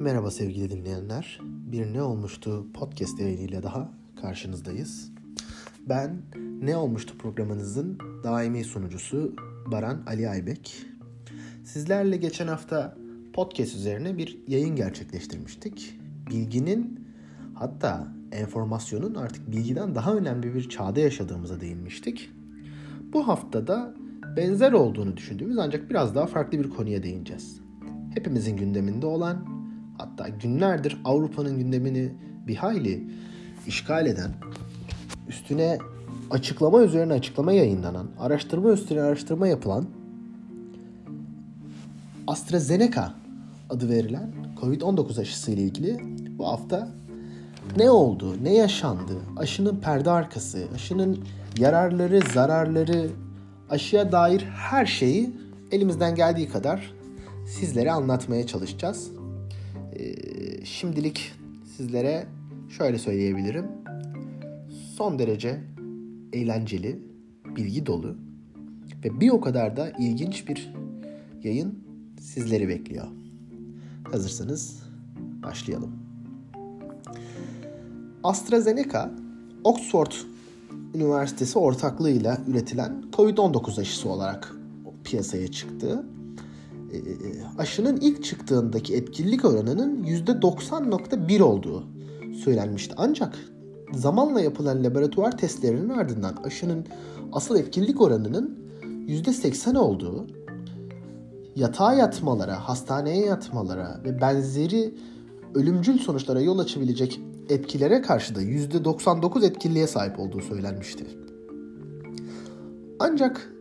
Merhaba sevgili dinleyenler. Bir Ne Olmuştu podcast yayınıyla daha karşınızdayız. Ben Ne Olmuştu programınızın daimi sunucusu Baran Ali Aybek. Sizlerle geçen hafta podcast üzerine bir yayın gerçekleştirmiştik. Bilginin hatta enformasyonun artık bilgiden daha önemli bir çağda yaşadığımıza değinmiştik. Bu haftada benzer olduğunu düşündüğümüz ancak biraz daha farklı bir konuya değineceğiz. Hepimizin gündeminde olan hatta günlerdir Avrupa'nın gündemini bir hayli işgal eden, üstüne açıklama üzerine açıklama yayınlanan, araştırma üstüne araştırma yapılan AstraZeneca adı verilen COVID-19 aşısı ile ilgili bu hafta ne oldu, ne yaşandı, aşının perde arkası, aşının yararları, zararları, aşıya dair her şeyi elimizden geldiği kadar sizlere anlatmaya çalışacağız. Ee, şimdilik sizlere şöyle söyleyebilirim. Son derece eğlenceli, bilgi dolu ve bir o kadar da ilginç bir yayın sizleri bekliyor. Hazırsanız başlayalım. AstraZeneca, Oxford Üniversitesi ortaklığıyla üretilen COVID-19 aşısı olarak piyasaya çıktı. Ee, aşının ilk çıktığındaki etkililik oranının %90.1 olduğu söylenmişti. Ancak zamanla yapılan laboratuvar testlerinin ardından aşının asıl etkililik oranının %80 olduğu, yatağa yatmalara, hastaneye yatmalara ve benzeri ölümcül sonuçlara yol açabilecek etkilere karşı da %99 etkililiğe sahip olduğu söylenmişti. Ancak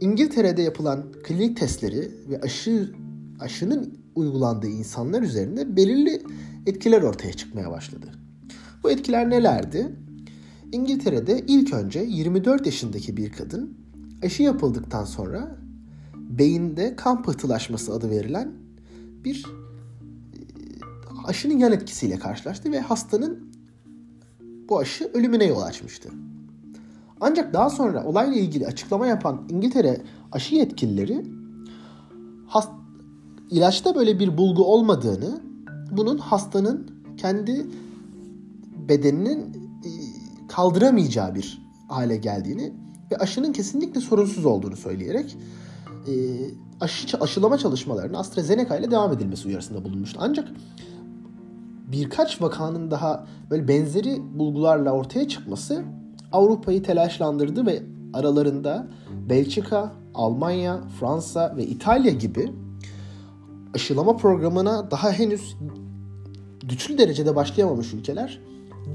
İngiltere'de yapılan klinik testleri ve aşı aşının uygulandığı insanlar üzerinde belirli etkiler ortaya çıkmaya başladı. Bu etkiler nelerdi? İngiltere'de ilk önce 24 yaşındaki bir kadın aşı yapıldıktan sonra beyinde kan pıhtılaşması adı verilen bir aşının yan etkisiyle karşılaştı ve hastanın bu aşı ölümüne yol açmıştı. Ancak daha sonra olayla ilgili açıklama yapan İngiltere aşı yetkilileri hast ilaçta böyle bir bulgu olmadığını, bunun hastanın kendi bedeninin e, kaldıramayacağı bir hale geldiğini ve aşının kesinlikle sorunsuz olduğunu söyleyerek e, aşı aşılama çalışmalarının AstraZeneca ile devam edilmesi uyarısında bulunmuştu. Ancak birkaç vakanın daha böyle benzeri bulgularla ortaya çıkması Avrupa'yı telaşlandırdı ve aralarında Belçika, Almanya, Fransa ve İtalya gibi aşılama programına daha henüz güçlü derecede başlayamamış ülkeler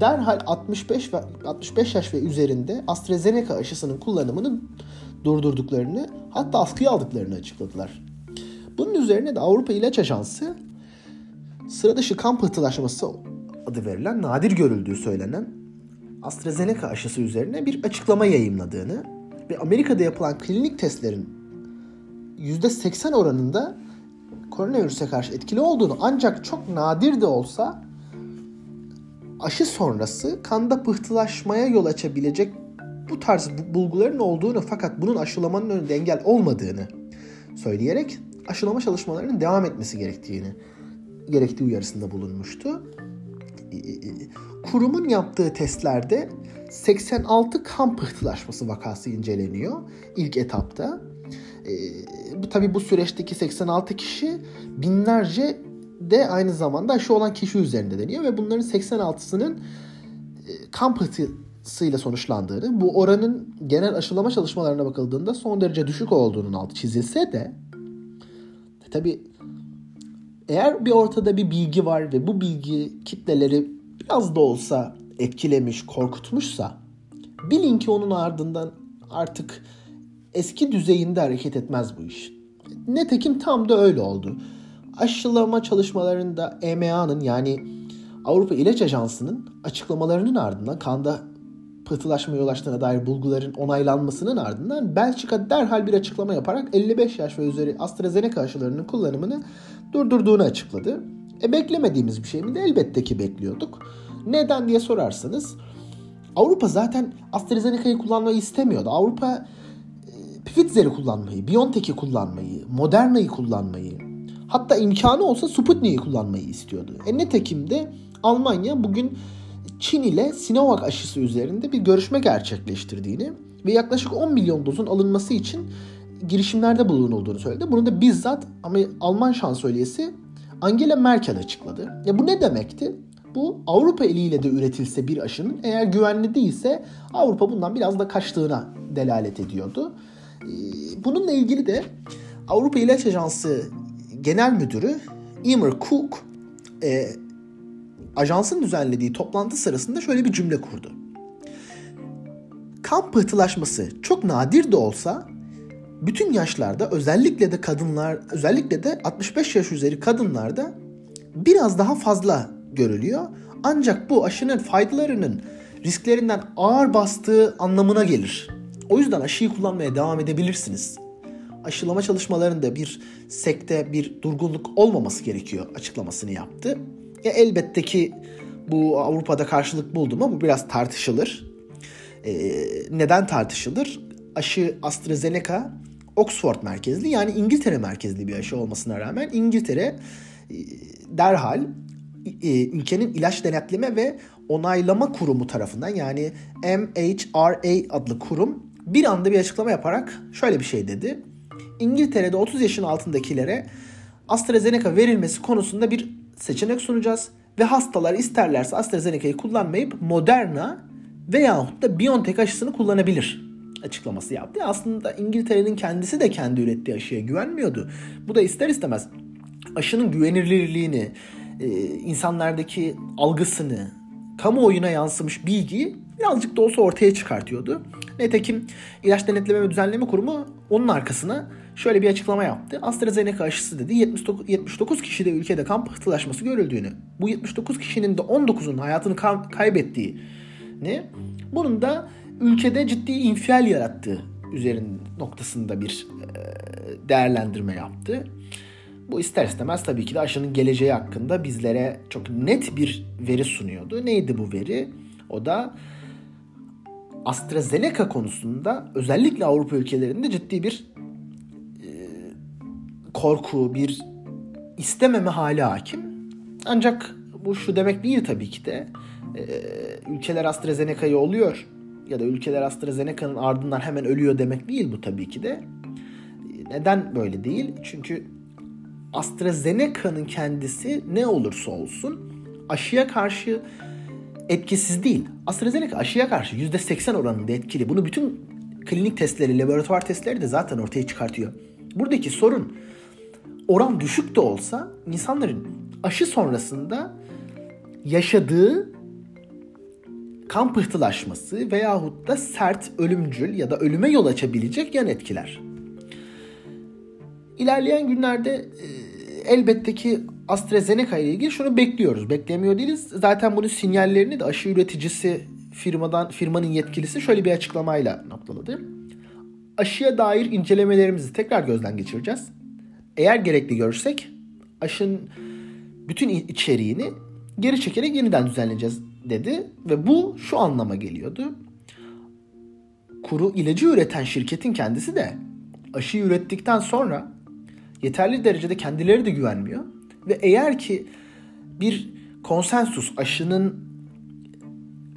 derhal 65 ve 65 yaş ve üzerinde AstraZeneca aşısının kullanımını durdurduklarını hatta askıya aldıklarını açıkladılar. Bunun üzerine de Avrupa İlaç Ajansı sıra dışı kan adı verilen nadir görüldüğü söylenen AstraZeneca aşısı üzerine bir açıklama yayımladığını ve Amerika'da yapılan klinik testlerin %80 oranında koronavirüse karşı etkili olduğunu ancak çok nadir de olsa aşı sonrası kanda pıhtılaşmaya yol açabilecek bu tarz bulguların olduğunu fakat bunun aşılamanın önünde engel olmadığını söyleyerek aşılama çalışmalarının devam etmesi gerektiğini gerektiği uyarısında bulunmuştu. Kurumun yaptığı testlerde 86 kan pıhtılaşması vakası inceleniyor ilk etapta. E, bu tabi bu süreçteki 86 kişi binlerce de aynı zamanda aşı olan kişi üzerinde deniyor ve bunların 86'sının e, kan pıhtısıyla sonuçlandığını, bu oranın genel aşılama çalışmalarına bakıldığında son derece düşük olduğunun altı çizilse de tabi eğer bir ortada bir bilgi var ve bu bilgi kitleleri biraz da olsa etkilemiş, korkutmuşsa bilin ki onun ardından artık eski düzeyinde hareket etmez bu iş. Netekim tam da öyle oldu. Aşılama çalışmalarında EMA'nın yani Avrupa İlaç Ajansı'nın açıklamalarının ardından kanda pıhtılaşma yol açtığına dair bulguların onaylanmasının ardından Belçika derhal bir açıklama yaparak 55 yaş ve üzeri AstraZeneca aşılarının kullanımını durdurduğunu açıkladı. E beklemediğimiz bir şey mi de elbette ki bekliyorduk. Neden diye sorarsanız Avrupa zaten AstraZeneca'yı kullanmayı istemiyordu. Avrupa e, Pfizer'i kullanmayı, BioNTech'i kullanmayı, Moderna'yı kullanmayı, Hatta imkanı olsa Sputnik'i kullanmayı istiyordu. E netekim de Almanya bugün Çin ile Sinovac aşısı üzerinde bir görüşme gerçekleştirdiğini ve yaklaşık 10 milyon dozun alınması için girişimlerde bulunulduğunu söyledi. Bunu da bizzat ama Alman şansölyesi Angela Merkel açıkladı. Ya bu ne demekti? Bu Avrupa eliyle de üretilse bir aşının eğer güvenli değilse Avrupa bundan biraz da kaçtığına delalet ediyordu. Ee, bununla ilgili de Avrupa İlaç Ajansı Genel Müdürü Emer Cook e, ajansın düzenlediği toplantı sırasında şöyle bir cümle kurdu. Kan pıhtılaşması çok nadir de olsa bütün yaşlarda özellikle de kadınlar özellikle de 65 yaş üzeri kadınlarda biraz daha fazla görülüyor. Ancak bu aşının faydalarının risklerinden ağır bastığı anlamına gelir. O yüzden aşıyı kullanmaya devam edebilirsiniz. Aşılama çalışmalarında bir sekte bir durgunluk olmaması gerekiyor açıklamasını yaptı. Ya elbette ki bu Avrupa'da karşılık buldu mu bu biraz tartışılır. Ee, neden tartışılır? Aşı AstraZeneca Oxford merkezli yani İngiltere merkezli bir aşı olmasına rağmen İngiltere e, derhal e, ülkenin ilaç denetleme ve onaylama kurumu tarafından yani MHRA adlı kurum bir anda bir açıklama yaparak şöyle bir şey dedi. İngiltere'de 30 yaşın altındakilere AstraZeneca verilmesi konusunda bir seçenek sunacağız ve hastalar isterlerse AstraZeneca'yı kullanmayıp Moderna veyahut da BioNTech aşısını kullanabilir açıklaması yaptı. Aslında İngiltere'nin kendisi de kendi ürettiği aşıya güvenmiyordu. Bu da ister istemez aşının güvenilirliğini, e, insanlardaki algısını, kamuoyuna yansımış bilgiyi birazcık da olsa ortaya çıkartıyordu. Nitekim İlaç Denetleme ve Düzenleme Kurumu onun arkasına şöyle bir açıklama yaptı. AstraZeneca aşısı dedi 79, 79 kişide ülkede kan pıhtılaşması görüldüğünü, bu 79 kişinin de 19'unun hayatını kaybettiğini, bunun da ülkede ciddi infial yarattığı üzerin noktasında bir değerlendirme yaptı. Bu ister istemez tabii ki de aşının geleceği hakkında bizlere çok net bir veri sunuyordu. Neydi bu veri? O da AstraZeneca konusunda özellikle Avrupa ülkelerinde ciddi bir e, korku, bir istememe hali hakim. Ancak bu şu demek değil tabii ki de. E, ülkeler AstraZeneca'yı oluyor ya da ülkeler AstraZeneca'nın ardından hemen ölüyor demek değil bu tabii ki de. Neden böyle değil? Çünkü AstraZeneca'nın kendisi ne olursa olsun aşıya karşı etkisiz değil. AstraZeneca aşıya karşı %80 oranında etkili. Bunu bütün klinik testleri, laboratuvar testleri de zaten ortaya çıkartıyor. Buradaki sorun oran düşük de olsa insanların aşı sonrasında yaşadığı kan pıhtılaşması veyahut da sert, ölümcül ya da ölüme yol açabilecek yan etkiler. İlerleyen günlerde e, elbette ki AstraZeneca ile ilgili şunu bekliyoruz. Beklemiyor değiliz. Zaten bunun sinyallerini de aşı üreticisi firmadan firmanın yetkilisi şöyle bir açıklamayla noktaladı. Aşıya dair incelemelerimizi tekrar gözden geçireceğiz. Eğer gerekli görürsek aşının bütün içeriğini geri çekerek yeniden düzenleyeceğiz dedi ve bu şu anlama geliyordu. Kuru ilacı üreten şirketin kendisi de aşıyı ürettikten sonra yeterli derecede kendileri de güvenmiyor. Ve eğer ki bir konsensus aşının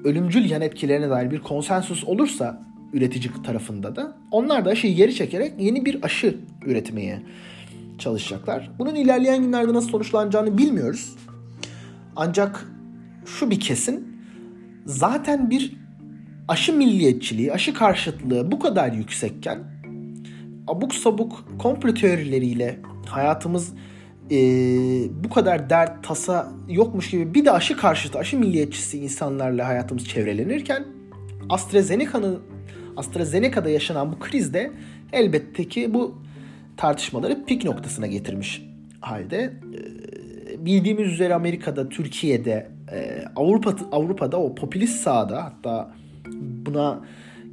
ölümcül yan etkilerine dair bir konsensus olursa üretici tarafında da onlar da aşıyı geri çekerek yeni bir aşı üretmeye çalışacaklar. Bunun ilerleyen günlerde nasıl sonuçlanacağını bilmiyoruz. Ancak şu bir kesin zaten bir aşı milliyetçiliği, aşı karşıtlığı bu kadar yüksekken abuk sabuk komplo teorileriyle hayatımız e, bu kadar dert, tasa yokmuş gibi bir de aşı karşıtı, aşı milliyetçisi insanlarla hayatımız çevrelenirken AstraZeneca'nın AstraZeneca'da yaşanan bu krizde elbette ki bu tartışmaları pik noktasına getirmiş halde. E, bildiğimiz üzere Amerika'da, Türkiye'de, e, Avrupa Avrupa'da o popülist sağda hatta buna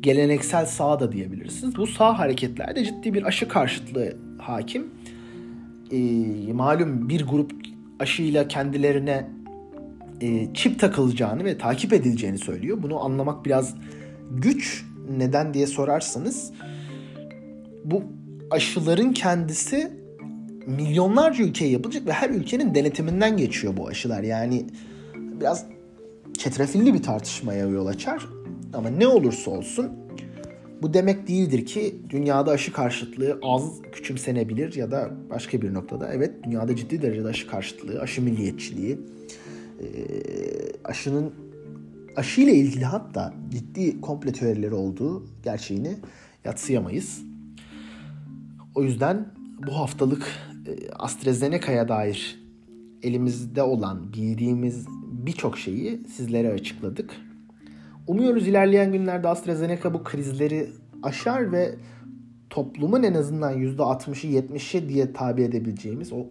geleneksel sağ da diyebilirsiniz. Bu sağ hareketlerde ciddi bir aşı karşıtlığı hakim. E, malum bir grup aşıyla kendilerine e, çip takılacağını ve takip edileceğini söylüyor. Bunu anlamak biraz güç. Neden diye sorarsanız bu aşıların kendisi milyonlarca ülkeye yapılacak ve her ülkenin denetiminden geçiyor bu aşılar. Yani biraz çetrefilli bir tartışmaya yol açar. Ama ne olursa olsun bu demek değildir ki dünyada aşı karşıtlığı az küçümsenebilir ya da başka bir noktada. Evet dünyada ciddi derecede aşı karşıtlığı, aşı milliyetçiliği, aşının aşı ilgili hatta ciddi komple teorileri olduğu gerçeğini yatsıyamayız. O yüzden bu haftalık AstraZeneca'ya dair elimizde olan bildiğimiz birçok şeyi sizlere açıkladık. Umuyoruz ilerleyen günlerde AstraZeneca bu krizleri aşar ve toplumun en azından %60'ı 70'i diye tabi edebileceğimiz o e,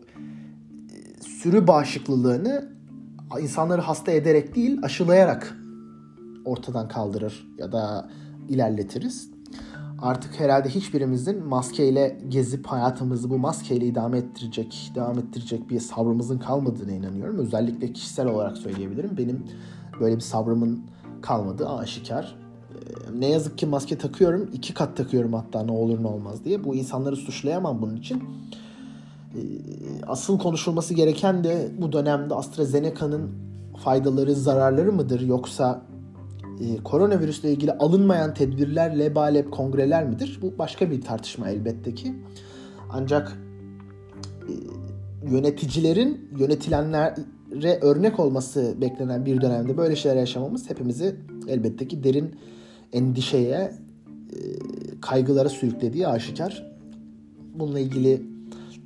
sürü bağışıklılığını insanları hasta ederek değil aşılayarak ortadan kaldırır ya da ilerletiriz. Artık herhalde hiçbirimizin maskeyle gezip hayatımızı bu maskeyle idame ettirecek, devam ettirecek bir sabrımızın kalmadığına inanıyorum. Özellikle kişisel olarak söyleyebilirim. Benim böyle bir sabrımın kalmadı aşikar. Ee, ne yazık ki maske takıyorum. iki kat takıyorum hatta ne olur ne olmaz diye. Bu insanları suçlayamam bunun için. Ee, asıl konuşulması gereken de bu dönemde AstraZeneca'nın faydaları, zararları mıdır? Yoksa e, koronavirüsle ilgili alınmayan tedbirler, lebalep, kongreler midir? Bu başka bir tartışma elbette ki. Ancak e, yöneticilerin yönetilenler re örnek olması beklenen bir dönemde böyle şeyler yaşamamız hepimizi elbette ki derin endişeye, e, kaygılara sürüklediği aşikar. Bununla ilgili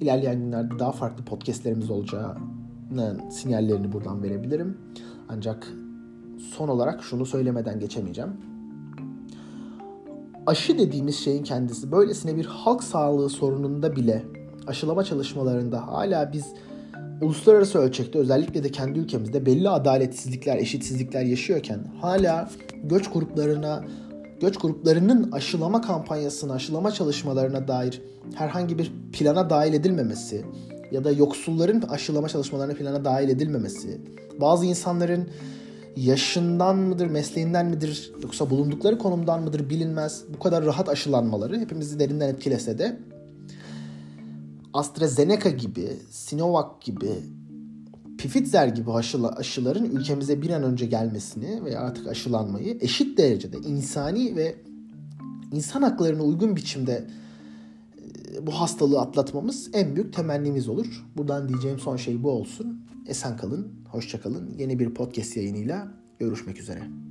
ilerleyen günlerde daha farklı podcastlerimiz olacağının sinyallerini buradan verebilirim. Ancak son olarak şunu söylemeden geçemeyeceğim. Aşı dediğimiz şeyin kendisi böylesine bir halk sağlığı sorununda bile aşılama çalışmalarında hala biz uluslararası ölçekte özellikle de kendi ülkemizde belli adaletsizlikler, eşitsizlikler yaşıyorken hala göç gruplarına göç gruplarının aşılama kampanyasına, aşılama çalışmalarına dair herhangi bir plana dahil edilmemesi ya da yoksulların aşılama çalışmalarına plana dahil edilmemesi, bazı insanların yaşından mıdır, mesleğinden midir yoksa bulundukları konumdan mıdır bilinmez bu kadar rahat aşılanmaları hepimizi derinden etkilese de AstraZeneca gibi, Sinovac gibi, Pfizer gibi aşıla, aşıların ülkemize bir an önce gelmesini veya artık aşılanmayı eşit derecede insani ve insan haklarına uygun biçimde e, bu hastalığı atlatmamız en büyük temennimiz olur. Buradan diyeceğim son şey bu olsun. Esen kalın, hoşça kalın. Yeni bir podcast yayınıyla görüşmek üzere.